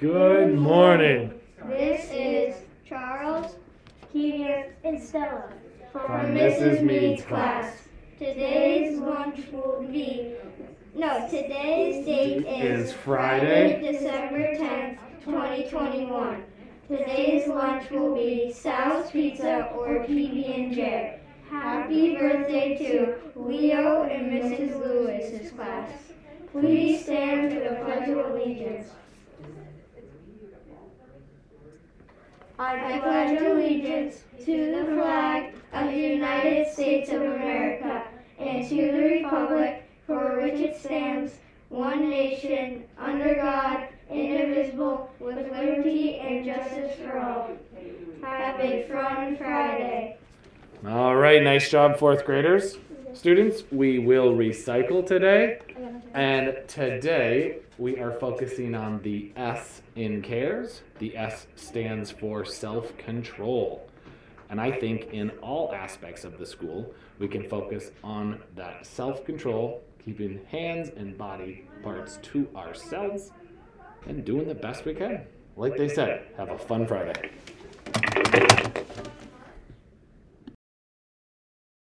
Good morning. This is Charles Keegan and Stella. from Mrs. Mead's class. Today's lunch will be, no, today's date is Is Friday. December 10th, 2021. Today's lunch will be Sal's Pizza or PB&J. Happy birthday to Leo and Mrs. Lewis's class. Please stand for the Pledge of Allegiance. I pledge allegiance to the flag of the United States of America and to the republic for which it stands, one nation, under God, indivisible, with liberty and justice for all. A fun Friday. All right, nice job, fourth graders. Students, we will recycle today. And today we are focusing on the S in CARES. The S stands for self control. And I think in all aspects of the school, we can focus on that self control, keeping hands and body parts to ourselves, and doing the best we can. Like they said, have a fun Friday.